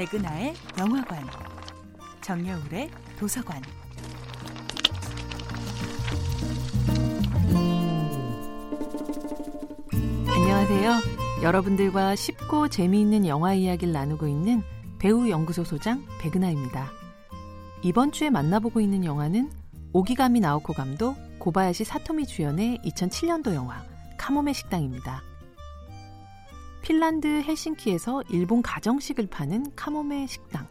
백은하의 영화관, 정여울의 도서관. 안녕하세요. 여러분들과 쉽고 재미있는 영화 이야기를 나누고 있는 배우 연구소 소장 백은하입니다. 이번 주에 만나보고 있는 영화는 오기가미 나오코 감독, 고바야시 사토미 주연의 2007년도 영화 카모메 식당입니다. 핀란드 헬싱키에서 일본 가정식을 파는 카모메 식당.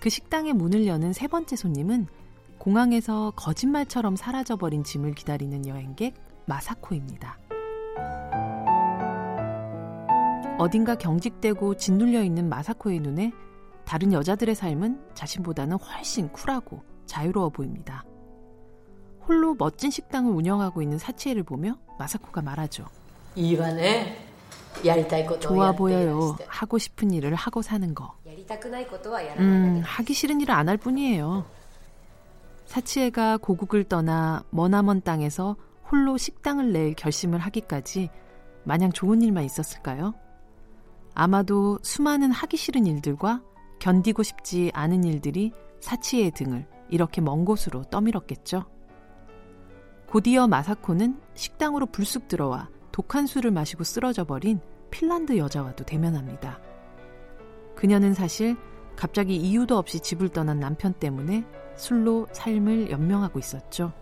그 식당의 문을 여는 세 번째 손님은 공항에서 거짓말처럼 사라져버린 짐을 기다리는 여행객 마사코입니다. 어딘가 경직되고 짓눌려 있는 마사코의 눈에 다른 여자들의 삶은 자신보다는 훨씬 쿨하고 자유로워 보입니다. 홀로 멋진 식당을 운영하고 있는 사치에를 보며 마사코가 말하죠. 이와네. 좋아 보여요. 하고 싶은 일을 하고 사는 거. 음, 하기 싫은 일을 안 할 뿐이에요. 사치에가 고국을 떠나 머나먼 땅에서 홀로 식당을 낼 결심을 하기까지 마냥 좋은 일만 있었을까요? 아마도 수많은 하기 싫은 일들과 견디고 싶지 않은 일들이 사치의 등을 이렇게 먼 곳으로 떠밀었겠죠. 곧이어 마사코는 식당으로 불쑥 들어와 독한 술을 마시고 쓰러져 버린 핀란드 여자와도 대면합니다. 그녀는 사실 갑자기 이유도 없이 집을 떠난 남편 때문에 술로 삶을 연명하고 있었죠.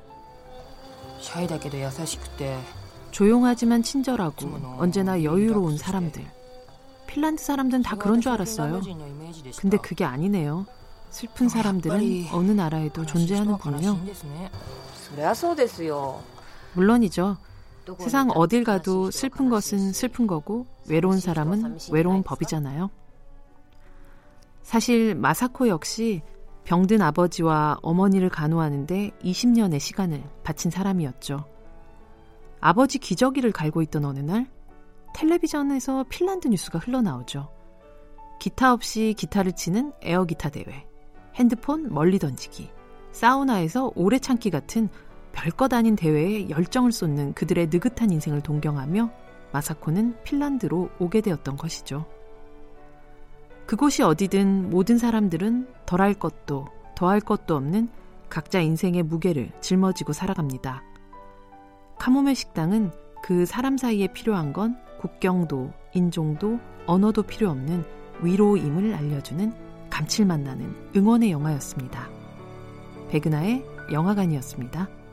조용하지만 친절하고 언제나 여유로운 사람들. 핀란드 사람들은 다 그런 줄 알았어요. 근데 그게 아니네요. 슬픈 사람들은 어느 나라에도 존재하는 군요. 물론이죠. 세상 어딜 가도 슬픈 것은 슬픈 거고 외로운 사람은 외로운 법이잖아요. 사실 마사코 역시 병든 아버지와 어머니를 간호하는데 20년의 시간을 바친 사람이었죠. 아버지 기저귀를 갈고 있던 어느 날 텔레비전에서 핀란드 뉴스가 흘러나오죠. 기타 없이 기타를 치는 에어기타 대회, 핸드폰 멀리 던지기, 사우나에서 오래 참기 같은 별것 아닌 대회에 열정을 쏟는 그들의 느긋한 인생을 동경하며 마사코는 핀란드로 오게 되었던 것이죠. 그곳이 어디든 모든 사람들은 덜할 것도 더할 것도 없는 각자 인생의 무게를 짊어지고 살아갑니다. 카모메 식당은 그 사람 사이에 필요한 건 국경도, 인종도, 언어도 필요 없는 위로임을 알려주는 감칠맛 나는 응원의 영화였습니다. 백은하의 영화관이었습니다.